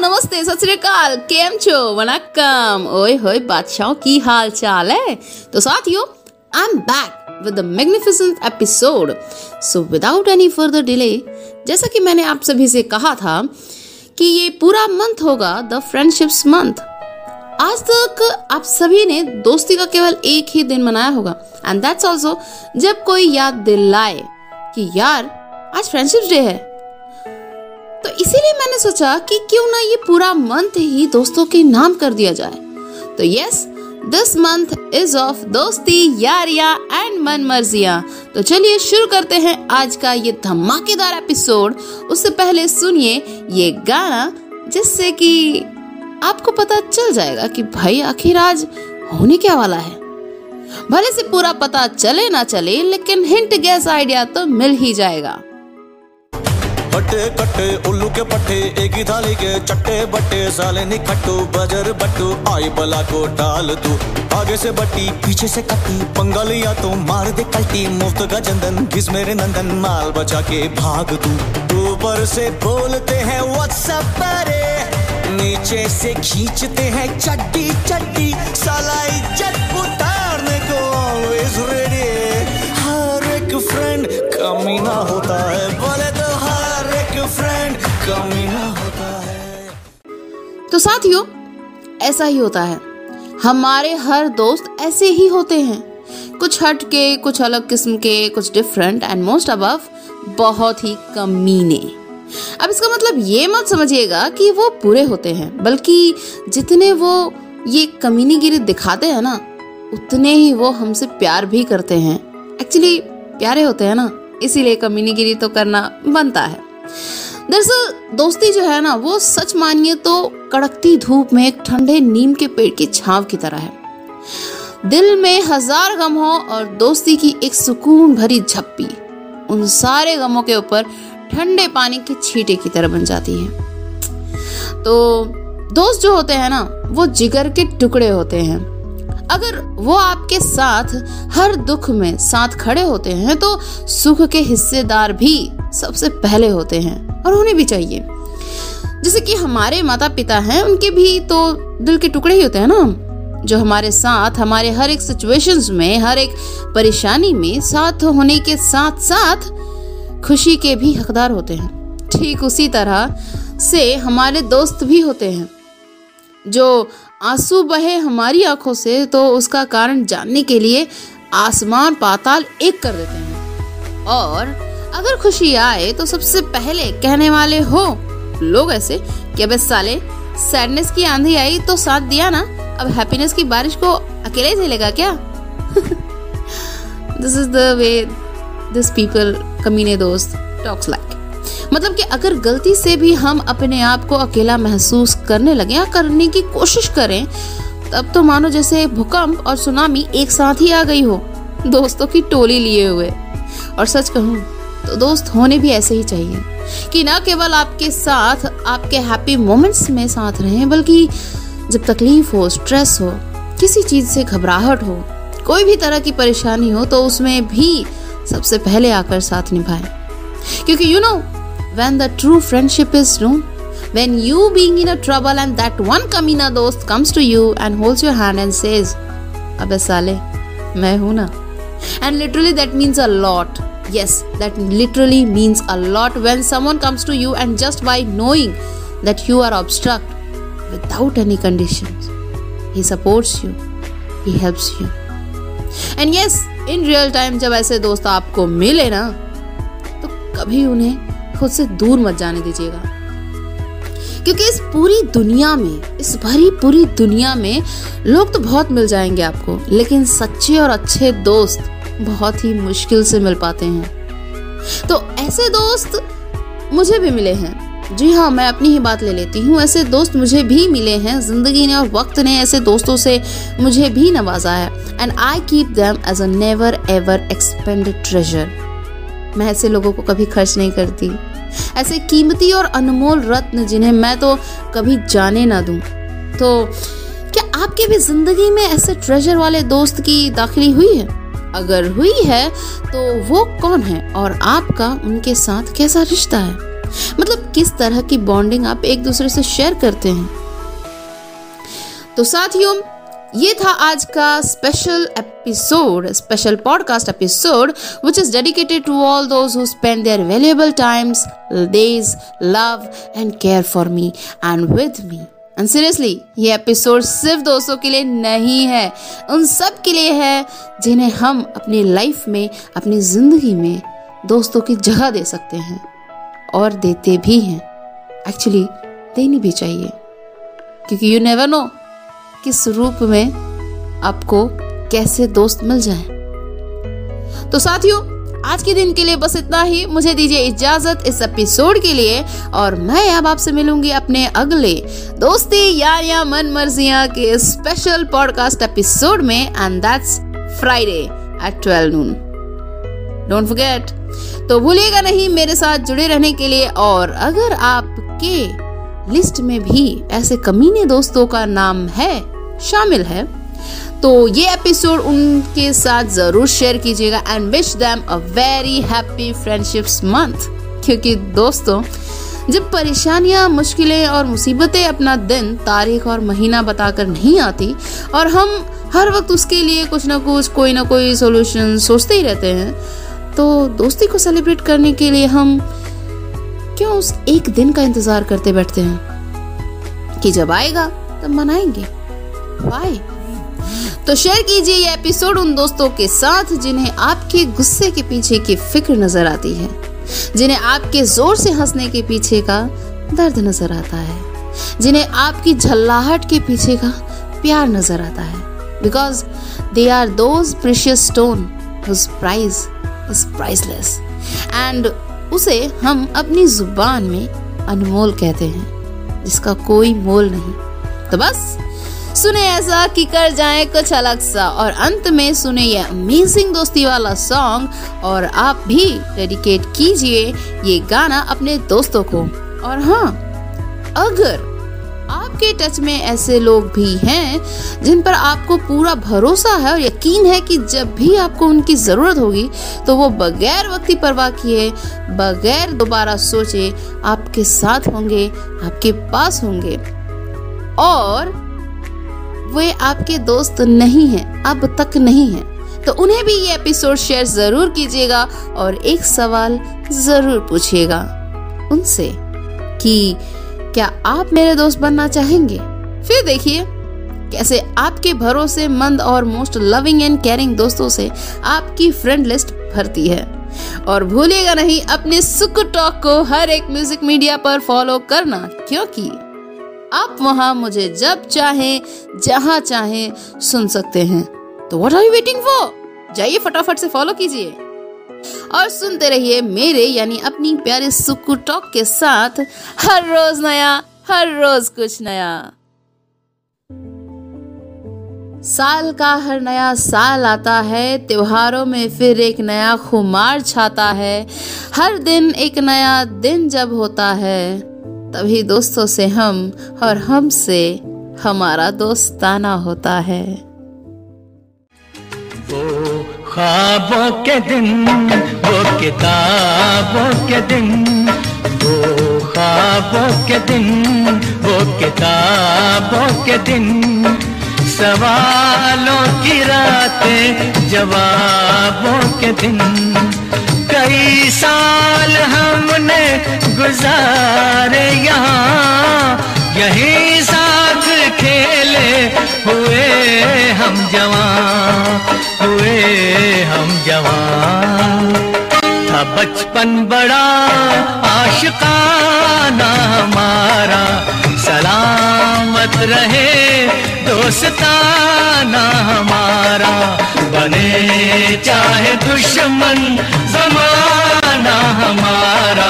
नमस्ते, सत केम छो? वनक्कम ओए होए, बादशाह की हाल चाल है। तो साथियों I am back with the magnificent episode so without any further delay जैसा कि मैंने आप सभी से कहा था कि ये पूरा मंथ होगा द फ्रेंडशिप्स मंथ आज तक आप सभी ने दोस्ती का केवल एक ही दिन मनाया होगा। एंड दैट्स ऑल्सो जब कोई याद दिलाए कि यार, आज फ्रेंडशिप डे है। तो इसीलिए मैंने सोचा कि क्यों ना ये पूरा मंथ ही दोस्तों के नाम कर दिया जाए। तो yes this month is of दोस्ती, यारिया एंड मन मर्जिया तो चलिए शुरू करते हैं आज का ये धमाकेदार एपिसोड उससे पहले सुनिए ये गाना, जिससे कि आपको पता चल जाएगा कि भाई आखिर आज होने क्या वाला है। भले से पूरा पता चले ना चले, लेकिन हिंट गैस आइडिया तो मिल ही जाएगा। हट्टे कट्टे उल्लू के पट्टे, एक ही थाली के चट्टे बट्टे, साले निखट्टू बजर बट्टू, आई बला को डाल तू आगे से बट्टी पीछे से कट्टी पंगा लिया तो मार दे कल्टी, मुफ़्त का चंदन घिस मेरे नंदन, माल बचा के भाग तू ऊपर से बोलते हैं व्हाट्सएप पर नीचे से खींचते हैं, चड्डी चड्डी, साला इज़्ज़त उतारने को ऑलवेज रेडी हर एक फ्रेंड कमीना होता है, बोले तो साथियों, ऐसा ही होता है। हमारे हर दोस्त ऐसे ही होते हैं। कुछ हट के कुछ अलग किस्म के, कुछ डिफरेंट एंड मोस्ट अबव बहुत ही कमीने अब इसका मतलब ये मत समझिएगा कि वो बुरे होते हैं, बल्कि जितने वो ये कमीनीगिरी दिखाते हैं ना, उतने ही वो हमसे प्यार भी करते हैं। एक्चुअली प्यारे होते हैं ना, इसीलिए कमीनीगिरी तो करना बनता है। दरअसल, दोस्ती जो है ना, वो सच मानिए तो कड़कती धूप में एक ठंडे नीम के पेड़ की छाव की तरह है। दिल में हज़ार गम हो और दोस्ती की एक सुकून भरी झप्पी उन सारे गमों के ऊपर ठंडे पानी के छींटे की तरह बन जाती है। तो दोस्त जो होते हैं ना, वो जिगर के टुकड़े होते हैं। अगर वो आपके साथ हर दुख में साथ खड़े होते हैं तो सुख के हिस्सेदार भी सबसे पहले होते हैं और होने भी चाहिए। जैसे कि हमारे माता पिता हैं, उनके भी तो दिल के टुकड़े ही होते हैं ना जो हमारे साथ, हमारे हर एक सिचुएशंस में, हर एक परेशानी में साथ होने के साथ साथ खुशी के भी हकदार होते हैं। ठीक उसी तरह से हमारे दोस्त भी होते हैं, जो आँसू बहे हमारी आँखों से तो उसका कारण जानने के लिए आसमान पाताल एक कर देते हैं। और अगर खुशी आए तो सबसे पहले कहने वाले हो, लोग ऐसे, कि अब साले सैडनेस की आंधी आई तो साथ दिया ना, अब हैप्पीनेस की बारिश को अकेले झेलेगा क्या? This is the way this people कमीने दोस्त टॉक्स लाइक मतलब कि अगर गलती से भी हम अपने आप को अकेला महसूस करने लगे या करने की कोशिश करें, तब तो मानो जैसे भूकंप और सुनामी एक साथ ही आ गई हो, दोस्तों की टोली लिए हुए। और सच कहूँ तो दोस्त होने भी ऐसे ही चाहिए कि ना केवल आपके साथ, आपके हैप्पी मोमेंट्स में साथ रहें, बल्कि जब तकलीफ़ हो स्ट्रेस हो, किसी चीज़ से घबराहट हो, कोई भी तरह की परेशानी हो तो उसमें भी सबसे पहले आकर साथ निभाएँ। क्योंकि you know when the true friendship is known when you being in a trouble and that one kamina dost comes to you and holds your hand and says अबे साले मैं हूं ना and literally that means a lot yes that literally means a lot when someone comes to you and just by knowing that you are obstruct without any conditions he supports you he helps you and yes in real time जब ऐसे दोस्त आपको मिले ना तो कभी उन्हें खुद से दूर मत जाने दीजिएगा। क्योंकि इस पूरी दुनिया में, इस भरी पूरी दुनिया में लोग तो बहुत मिल जाएँगे आपको, लेकिन सच्चे और अच्छे दोस्त बहुत ही मुश्किल से मिल पाते हैं। तो ऐसे दोस्त मुझे भी मिले हैं। जी हाँ मैं अपनी ही बात ले लेती हूँ। ऐसे दोस्त मुझे भी मिले हैं। ज़िंदगी ने और वक्त ने ऐसे दोस्तों से मुझे भी नवाजा है। And I keep them as a never ever expended treasure मैं ऐसे लोगों को कभी खर्च नहीं करती। ऐसे कीमती और अनमोल रत्न जिन्हें मैं तो कभी जाने ना दूँ। तो क्या आपके भी ज़िंदगी में ऐसे ट्रेजर वाले दोस्त की दाखिली हुई है? अगर हुई है तो वो कौन है और आपका उनके साथ कैसा रिश्ता है? मतलब किस तरह की बॉन्डिंग आप एक दूसरे से शेयर करते हैं? तो साथियों ये था आज का special episode special podcast episode which is dedicated to all those who spend their valuable times days love and care for me and with me and seriously ये एपिसोड सिर्फ़ दोस्तों के लिए नहीं है। उन सब के लिए है जिन्हें हम अपनी लाइफ में, अपनी ज़िंदगी में दोस्तों की जगह दे सकते हैं और देते भी हैं। एक्चुअली देनी भी चाहिए। क्योंकि यू नेवर नो किस रूप में आपको कैसे दोस्त मिल जाए। तो साथियों, आज के दिन के लिए बस इतना ही। मुझे दीजिए इजाज़त इस एपिसोड के लिए और मैं अब आपसे मिलूँगी अपने अगले दोस्ती या या मन मर्जिया के स्पेशल पॉडकास्ट एपिसोड में and that's Friday at twelve noon don't forget तो भूलिएगा नहीं मेरे साथ जुड़े रहने के लिए और अगर आपके लिस्ट में भी ऐसे कमीने दोस्तों का नाम है शामिल है। तो ये एपिसोड उनके साथ ज़रूर शेयर कीजिएगा and wish them a very happy friendships month क्योंकि दोस्तों, जब परेशानियाँ, मुश्किलें और मुसीबतें अपना दिन, तारीख और महीना बताकर नहीं आती, और हम हर वक्त उसके लिए कुछ ना कुछ, कोई ना कोई सोल्यूशन सोचते ही रहते हैं तो दोस्ती को सेलिब्रेट करने के लिए हम क्यों उस एक दिन का इंतज़ार करते बैठते हैं? कि जब आएगा, तब मनाएँगे। वाई तो शेयर कीजिए ये एपिसोड उन दोस्तों के साथ जिन्हें आपके गुस्से के पीछे की फ़िक्र नज़र आती है। जिन्हें आपके ज़ोर से हंसने के पीछे का दर्द नज़र आता है। जिन्हें आपकी झल्लाहट के पीछे का प्यार नज़र आता है। Because they are those precious stone price is priceless and उसे हम अपनी ज़ुबान में अनमोल कहते हैं, जिसका कोई मोल नहीं। तो बस सुने ऐसा कि कर जाए कुछ अलग सा। और अंत में सुने ये अमेजिंग दोस्ती वाला सॉन्ग और आप भी डेडिकेट कीजिए ये गाना अपने दोस्तों को। और हाँ अगर आपके टच में ऐसे लोग भी हैं जिन पर आपको पूरा भरोसा है और यकीन है कि जब भी आपको उनकी ज़रूरत होगी तो वो बगैर वक्ती परवाह किए, बगैर दोबारा सोचे आपके साथ होंगे, आपके पास होंगे। और वे आपके दोस्त नहीं हैं, अब तक नहीं हैं। तो उन्हें भी ये एपिसोड शेयर ज़रूर कीजिएगा और एक सवाल ज़रूर पूछिएगा उनसे कि, क्या आप मेरे दोस्त बनना चाहेंगे? फिर देखिए, कैसे आपके भरोसे मंद और मोस्ट लविंग एंड केयरिंग दोस्तों से आपकी फ्रेंड लिस्ट भरती है। और भूलिएगा नहीं, अपने सुख टॉक को हर एक म्यूज़िक मीडिया पर फॉलो करना, क्योंकि आप वहाँ मुझे जब चाहें, जहाँ चाहें सुन सकते हैं। तो what are you waiting for जाइए फटाफट से फॉलो कीजिए। और सुनते रहिए मेरे, यानी अपनी प्यारे सुकू टॉक के साथ हर रोज नया, हर रोज कुछ नया। साल का हर नया साल आता है, त्योहारों में फिर एक नया खुमार छाता है। हर दिन एक नया दिन जब होता है। तभी दोस्तों से हम और हमसे हमारा दोस्ताना होता है। वो ख्वाबों के दिन, वो किताबों के दिन, वो ख्वाबों के दिन, वो किताबों के दिन। सवालों की रातें जवाबों के दिन। कई साल हमने गुजारे यहाँ, यही साथ खेले हुए हम जवान, हुए हम जवान। था बचपन बड़ा आशिकाना हमारा, सलामत रहे दोस्ताना हमारा। बने चाहे दुश्मन जमाना हमारा